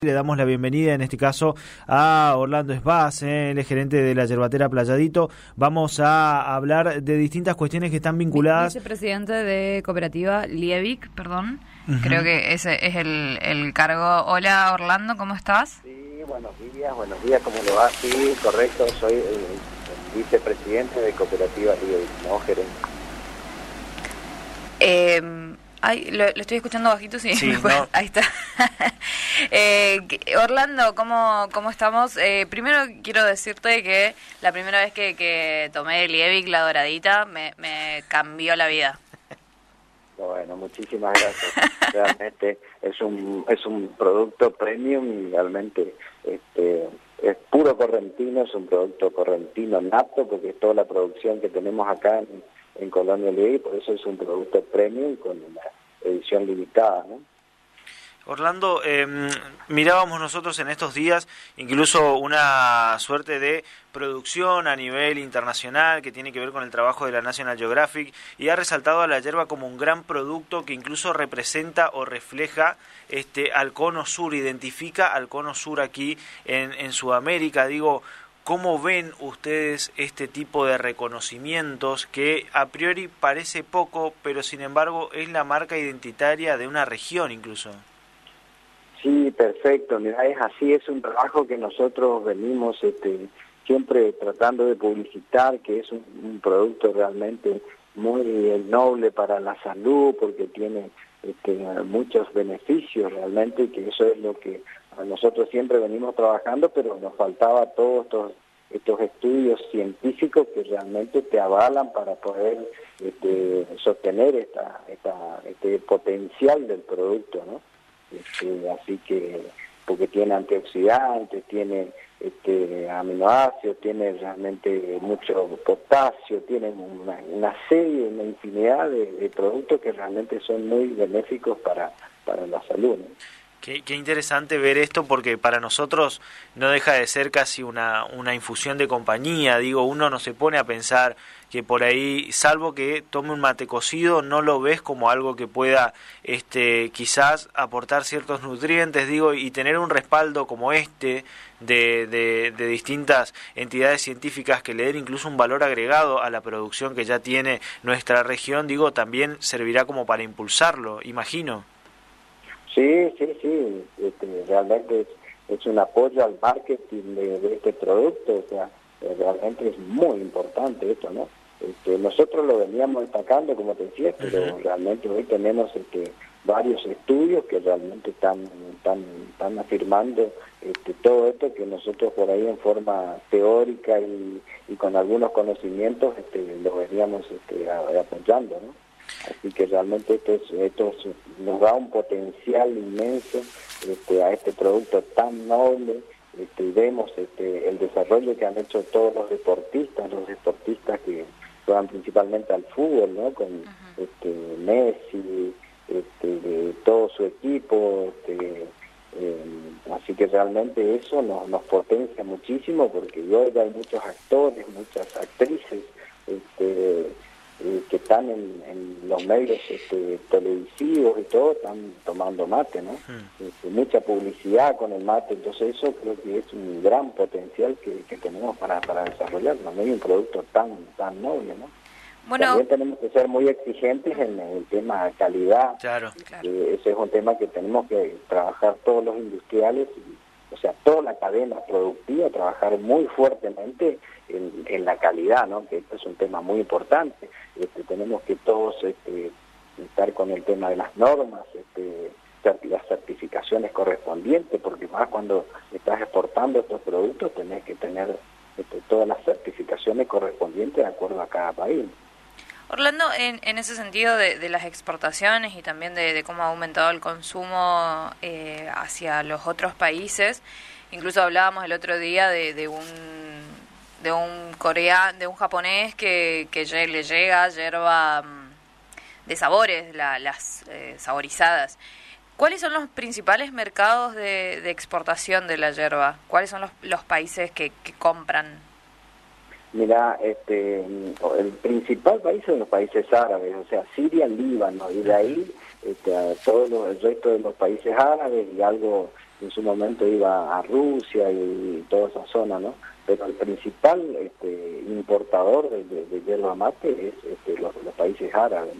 Le damos la bienvenida en este caso a Orlando Esbaz, eh, el gerente de la yerbatera Playadito. Vamos a hablar de distintas cuestiones que están vinculadas. Vicepresidente de cooperativa Liebig, perdón. Creo que ese es el, cargo. Hola Orlando, ¿cómo estás? Sí, buenos días, buenos días, ¿cómo le va? Sí, correcto, soy el, vicepresidente de cooperativa Liebig, no gerente. Eh, Ay, lo, estoy escuchando bajito, sí. Ahí está. Eh, Orlando, ¿cómo, cómo estamos? Eh, primero quiero decirte que la primera vez que, que tomé el Lievic, la doradita, me, me cambió la vida. Bueno, muchísimas gracias. realmente es un, es un producto premium y realmente este, es puro correntino, es un producto correntino nato, porque es toda la producción que tenemos acá en en Colonia y por eso es un producto premium con una edición limitada, ¿no? Orlando, eh, mirábamos nosotros en estos días incluso una suerte de producción a nivel internacional que tiene que ver con el trabajo de la National Geographic y ha resaltado a la hierba como un gran producto que incluso representa o refleja este al cono sur, identifica al cono sur aquí en, en Sudamérica. Digo, ¿Cómo ven ustedes este tipo de reconocimientos que a priori parece poco, pero sin embargo es la marca identitaria de una región incluso? Perfecto. Mira, es así, es un trabajo que nosotros venimos este, siempre tratando de publicitar, que es un, producto realmente muy noble para la salud, porque tiene este, muchos beneficios realmente, que eso es lo que nosotros siempre venimos trabajando, pero nos faltaba todos estos, estos estudios científicos que realmente te avalan para poder este, sostener esta, esta, este potencial del producto, ¿no? Este, así que, porque tiene antioxidantes, tiene este, aminoácidos, tiene realmente mucho potasio, tiene una, serie, una infinidad de, productos que realmente son muy benéficos para, para la salud. Qué, interesante ver esto porque para nosotros no deja de ser casi una, una infusión de compañía. Digo, uno no se pone a pensar que por ahí, salvo que tome un mate cocido, no lo ves como algo que pueda este, quizás aportar ciertos nutrientes, digo, y tener un respaldo como este de, de, de distintas entidades científicas que le den incluso un valor agregado a la producción que ya tiene nuestra región, digo, también servirá como para impulsarlo, imagino. Sí, sí, sí, este, realmente es, un apoyo al marketing de, este producto, o sea, eh, realmente es muy importante esto, ¿no? Este, nosotros lo veníamos destacando, como te decía, pero realmente hoy tenemos este, varios estudios que realmente están, están, están afirmando este, todo esto que nosotros por ahí en forma teórica y, y con algunos conocimientos este, lo veníamos este, apoyando, ¿no? Así que realmente esto, es, esto nos da un potencial inmenso este, a este producto tan noble. Este, y vemos este, el desarrollo que han hecho todos los deportistas, los deportistas que juegan principalmente al fútbol, ¿no? Con este, Messi, este, todo su equipo, este, eh, así que realmente eso nos, nos potencia muchísimo porque hoy hay muchos actores, muchas actrices este, eh, que están en, los medios este, televisivos y todo, están tomando mate, ¿no? Hmm. Este, mucha publicidad con el mate, entonces eso creo que es un gran potencial que, tenemos para, para desarrollarlo, no hay un producto tan, tan noble, ¿no? Bueno, También tenemos que ser muy exigentes en el tema de calidad. Claro. ese es un tema que tenemos que trabajar todos los industriales y o sea, toda la cadena productiva, trabajar muy fuertemente en, la calidad, ¿no? que esto es un tema muy importante. Este, tenemos que todos este, estar con el tema de las normas, este, las certificaciones correspondientes, porque más cuando estás exportando estos productos tenés que tener este, todas las certificaciones correspondientes de acuerdo a cada país. Orlando, en, en ese sentido de, las exportaciones y también de, cómo ha aumentado el consumo eh, hacia los otros países, incluso hablábamos el otro día de, un de un corea, de un japonés que, que le llega yerba mm, de sabores, las eh, saborizadas. ¿Cuáles son los principales mercados de, exportación de la yerba? ¿Cuáles son los, los países que, compran Mira, este, el principal país son los países árabes, o sea, Siria, Líbano, y de ahí este, a todo el resto de los países árabes y algo en su momento iba a Rusia y, toda esa zona, ¿no? Pero el principal este, importador de, de, yerba mate es este, los, países árabes,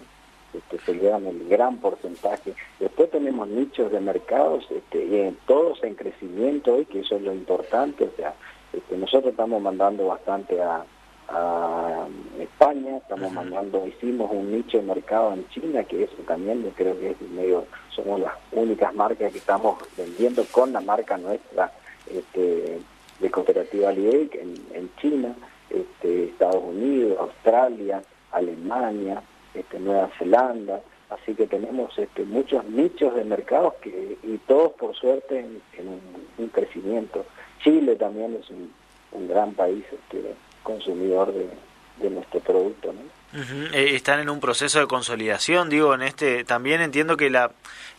este, se llevan el gran porcentaje. Después tenemos nichos de mercados este, y todos en crecimiento hoy, que eso es lo importante, o sea, este, nosotros estamos mandando bastante a, a España, estamos mandando, hicimos un nicho de mercado en China, que eso también yo creo que es medio, somos las únicas marcas que estamos vendiendo con la marca nuestra este, de Cooperativa Lieic en, China, este, Estados Unidos, Australia, Alemania, este, Nueva Zelanda, así que tenemos este, muchos nichos de mercados que, y todos por suerte en, un, crecimiento. Chile también es un, gran país este, consumidor de, nuestro producto. Eh, están en un proceso de consolidación, digo, en este también entiendo que la,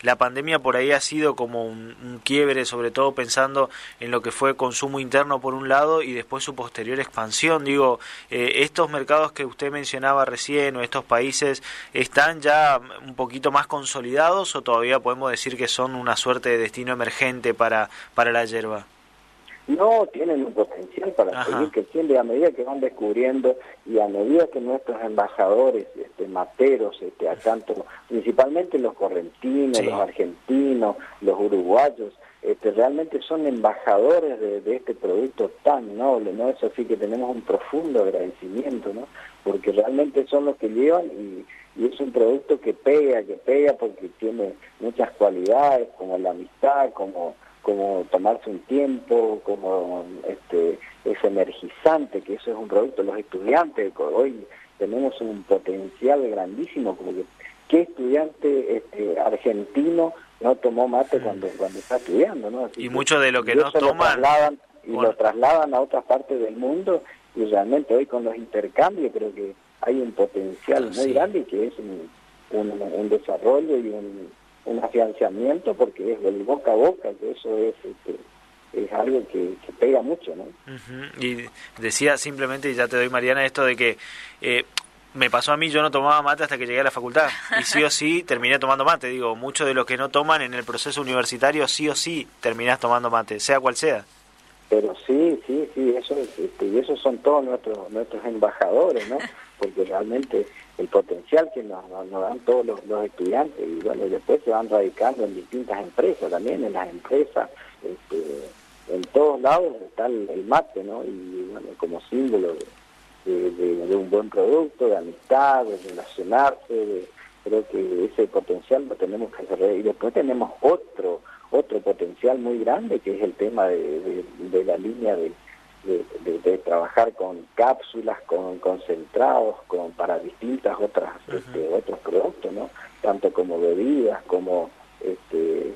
la pandemia por ahí ha sido como un, quiebre, sobre todo pensando en lo que fue consumo interno por un lado y después su posterior expansión, digo, eh, estos mercados que usted mencionaba recién o estos países están ya un poquito más consolidados o todavía podemos decir que son una suerte de destino emergente para, para la hierba? No tienen un potencial para seguir creciendo y a medida que van descubriendo y a medida que nuestros embajadores este, materos, este, a tanto, principalmente los correntinos, los argentinos, los uruguayos, este, realmente son embajadores de, este producto tan noble, ¿no? Eso sí que tenemos un profundo agradecimiento, ¿no? Porque realmente son los que llevan y, y es un producto que pega, que pega porque tiene muchas cualidades como la amistad, como como tomarse un tiempo, como este, es energizante, que eso es un producto de los estudiantes, hoy tenemos un potencial grandísimo, como que qué estudiante este, argentino no tomó mate mm. cuando cuando está estudiando, ¿no? y mucho de lo que no toman y lo trasladan a otras partes del mundo y realmente hoy con los intercambios creo que hay un potencial muy grande y que es un, un desarrollo y un, un afianzamiento porque es el boca a boca, que eso es, este, es algo que, pega mucho, ¿no? Y decía simplemente, y ya te doy Mariana, esto de que eh, me pasó a mí, yo no tomaba mate hasta que llegué a la facultad, y sí o sí terminé tomando mate, digo, muchos de los que no toman en el proceso universitario, sí o sí terminás tomando mate, sea cual sea. Pero sí, sí, sí, eso este, y esos son todos nuestros nuestros embajadores, ¿no? Porque realmente el potencial que nos, dan todos los, estudiantes y bueno, después se van radicando en distintas empresas también, en las empresas, este, en todos lados está el, mate, ¿no? Y bueno, como símbolo de, un buen producto, de amistad, de relacionarse, creo que ese potencial lo tenemos que hacer. Y después tenemos otro, otro potencial muy grande que es el tema de, de la línea de de, trabajar con cápsulas, con concentrados, con para distintas otras este, otros productos, ¿no? Tanto como bebidas, como este,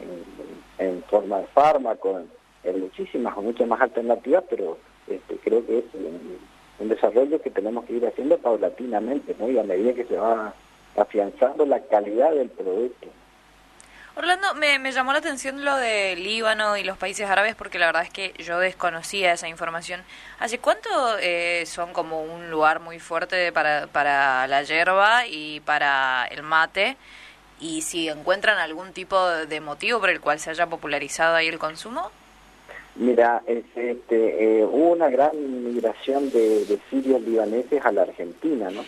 en, forma de fármaco, en, muchísimas o muchas más alternativas, pero este, creo que es un, desarrollo que tenemos que ir haciendo paulatinamente, ¿no? Y a medida que se va afianzando la calidad del producto. Orlando, me, llamó la atención lo de Líbano y los países árabes porque la verdad es que yo desconocía esa información. ¿Hace cuánto eh, son como un lugar muy fuerte para, para la hierba y para el mate? Y si encuentran algún tipo de motivo por el cual se haya popularizado ahí el consumo? Mira, este, eh, hubo una gran migración de, de sirios libaneses a la Argentina, ¿no?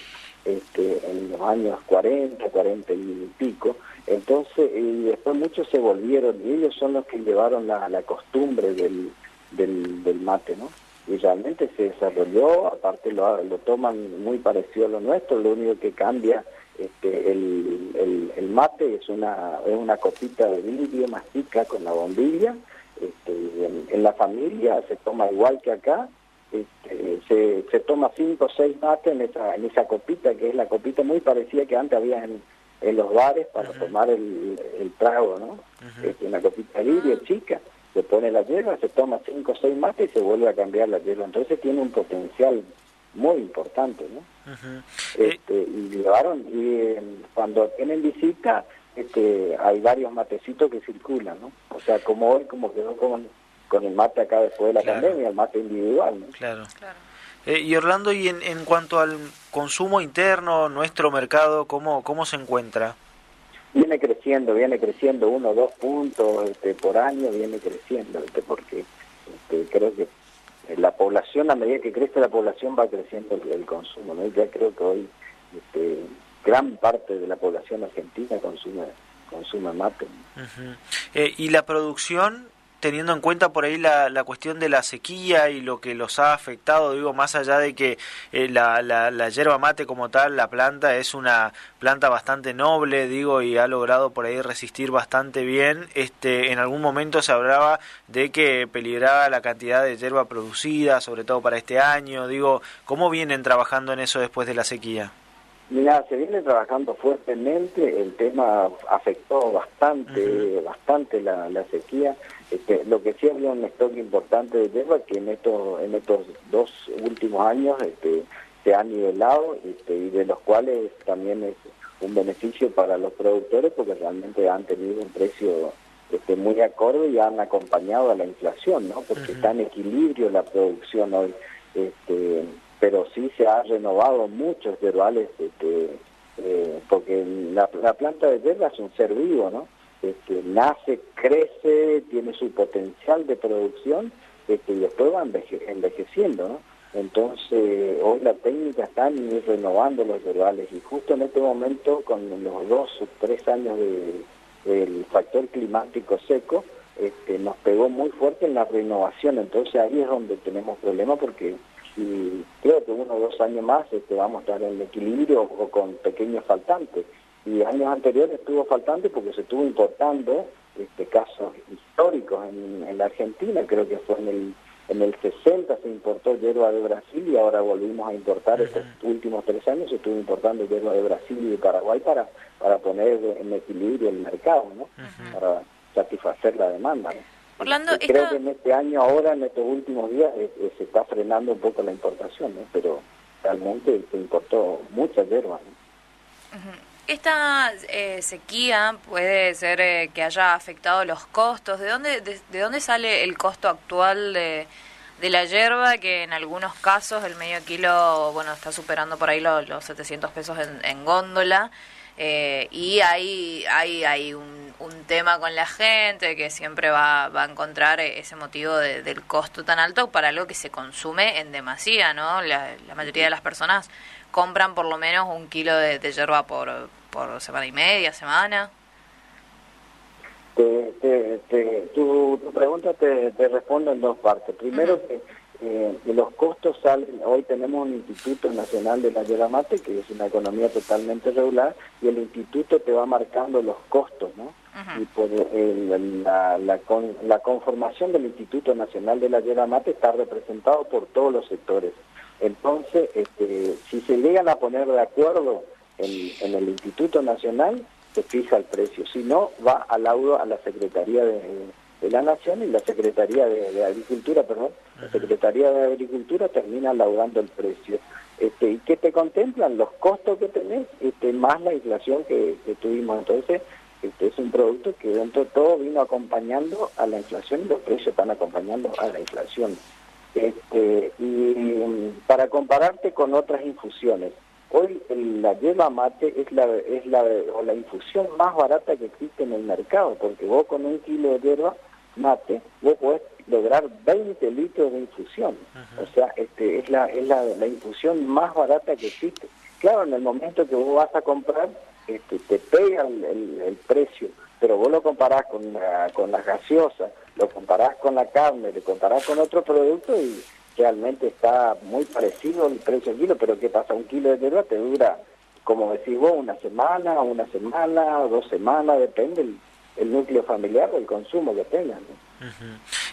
Este, en los años 40, 40 y pico. Entonces, y después muchos se volvieron y ellos son los que llevaron la, costumbre del, del, mate, ¿no? Y realmente se desarrolló, aparte lo, lo toman muy parecido a lo nuestro, lo único que cambia este, el, el, mate es una, es una copita de vidrio mastica con la bombilla, este, en, la familia se toma igual que acá, este, se, se toma cinco o seis mates en esa, en esa copita, que es la copita muy parecida que antes había en, en los bares para tomar el, el, trago, ¿no? una copita libre, chica, se pone la hierba, se toma cinco o seis mates y se vuelve a cambiar la hierba. Entonces tiene un potencial muy importante, ¿no? este, y llevaron, y eh, cuando tienen visita, este, hay varios matecitos que circulan, ¿no? O sea, como hoy, como quedó con, con el mate acá después de la pandemia, el mate individual, ¿no? Claro, claro. Eh, y Orlando, y en, en cuanto al consumo interno, nuestro mercado, ¿cómo, cómo se encuentra? Viene creciendo creciendo, viene creciendo uno o dos puntos este, por año, viene creciendo, este, porque este, creo que la población, a medida que crece la población, va creciendo el, consumo. ¿no? Ya creo que hoy este, gran parte de la población argentina consume, consume mate. Eh, ¿Y la producción teniendo en cuenta por ahí la, la, cuestión de la sequía y lo que los ha afectado, digo, más allá de que eh, la, la, la, yerba mate como tal, la planta es una planta bastante noble, digo, y ha logrado por ahí resistir bastante bien, este, en algún momento se hablaba de que peligraba la cantidad de yerba producida, sobre todo para este año, digo, ¿cómo vienen trabajando en eso después de la sequía? Mira, se viene trabajando fuertemente, el tema afectó bastante, bastante la, la sequía. Este, lo que sí había un stock importante de hierba que en estos, en estos dos últimos años este, se ha nivelado este, y de los cuales también es un beneficio para los productores porque realmente han tenido un precio este, muy acorde y han acompañado a la inflación, ¿no? Porque está en equilibrio la producción hoy. Este, pero sí se ha renovado muchos yerbales, este, eh, porque la, la, planta de hierba es un ser vivo, ¿no? Este, nace, crece, tiene su potencial de producción este, y después va envejeciendo. Entonces, hoy la técnica está ir renovando los yerbales y justo en este momento, con los dos o tres años del factor climático seco, este, nos pegó muy fuerte en la renovación. Entonces ahí es donde tenemos problemas porque creo que uno o dos años más este, vamos a estar en equilibrio o con pequeños faltantes. Y años anteriores estuvo faltante porque se estuvo importando este, casos históricos en, la Argentina, creo que fue en el, en el 60 se importó hierba de Brasil y ahora volvimos a importar, estos últimos tres años se estuvo importando hierba de Brasil y de Paraguay para, para poner en equilibrio el mercado, ¿no? para satisfacer la demanda. ¿no? Orlando, Creo que en este año, ahora, en estos últimos días, eh, eh, se está frenando un poco la importación, ¿no? pero realmente se importó mucha hierba. Esta eh, sequía puede ser que haya afectado los costos. ¿De dónde, de, dónde sale el costo actual de, de, la hierba? Que en algunos casos el medio kilo bueno está superando por ahí los, los 700 pesos en, en góndola. Eh, y hay, hay, hay un, un, tema con la gente que siempre va, va a encontrar ese motivo del costo tan alto para algo que se consume en demasía, ¿no? La, la mayoría de las personas compran por lo menos un kilo de, de yerba por, por semana y media, semana. Te, te, te, tu, tu pregunta te, te respondo en dos partes. Primero, que eh, los costos salen, hoy tenemos un Instituto Nacional de la Yerba Mate, que es una economía totalmente regular, y el instituto te va marcando los costos, ¿no? Y por la, la, la, conformación del Instituto Nacional de la Yerba Mate está representado por todos los sectores. Entonces, este, si se llegan a poner de acuerdo en, en el Instituto Nacional, se fija el precio. Si no, va al laudo a la Secretaría de de la Nación y la Secretaría de, Agricultura, perdón, la Secretaría de Agricultura termina laudando el precio. Este, ¿Y qué te contemplan? Los costos que tenés, este, más la inflación que, tuvimos. Entonces, este es un producto que dentro de todo vino acompañando a la inflación y los precios están acompañando a la inflación. Este, y mm, para compararte con otras infusiones, hoy la yema mate es la es la o la infusión más barata que existe en el mercado, porque vos con un kilo de hierba mate, vos podés lograr 20 litros de infusión. O sea, este es la es la, la, infusión más barata que existe. Claro, en el momento que vos vas a comprar, este, te pega el, el, precio, pero vos lo comparás con la, con las gaseosas, lo comparás con la carne, lo comparás con otro producto y realmente está muy parecido el precio del kilo, pero ¿qué pasa? Un kilo de hierba te dura, como decís vos, una semana, una semana, dos semanas, depende el, el núcleo familiar o el consumo que tengan.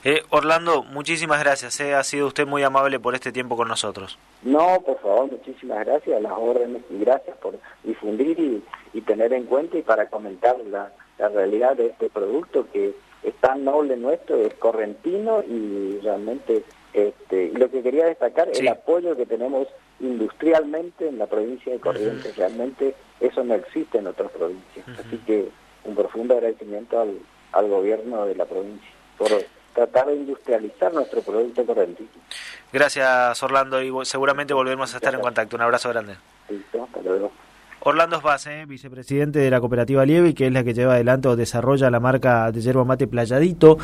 eh, Orlando, muchísimas gracias. Eh. Ha sido usted muy amable por este tiempo con nosotros. No, por favor, muchísimas gracias a las órdenes y gracias por difundir y, y tener en cuenta y para comentar la, la, realidad de este producto que es tan noble nuestro, es correntino y realmente este, lo que quería destacar es el apoyo que tenemos industrialmente en la provincia de Corrientes. Realmente eso no existe en otras provincias. Así que un profundo agradecimiento al, al gobierno de la provincia por tratar de industrializar nuestro producto correntino. Gracias Orlando y seguramente volveremos a estar en contacto. Un abrazo grande. Listo, hasta luego. Orlando Spaz, ¿eh? vicepresidente de la cooperativa Lieve, que es la que lleva adelante o desarrolla la marca de yerba mate Playadito.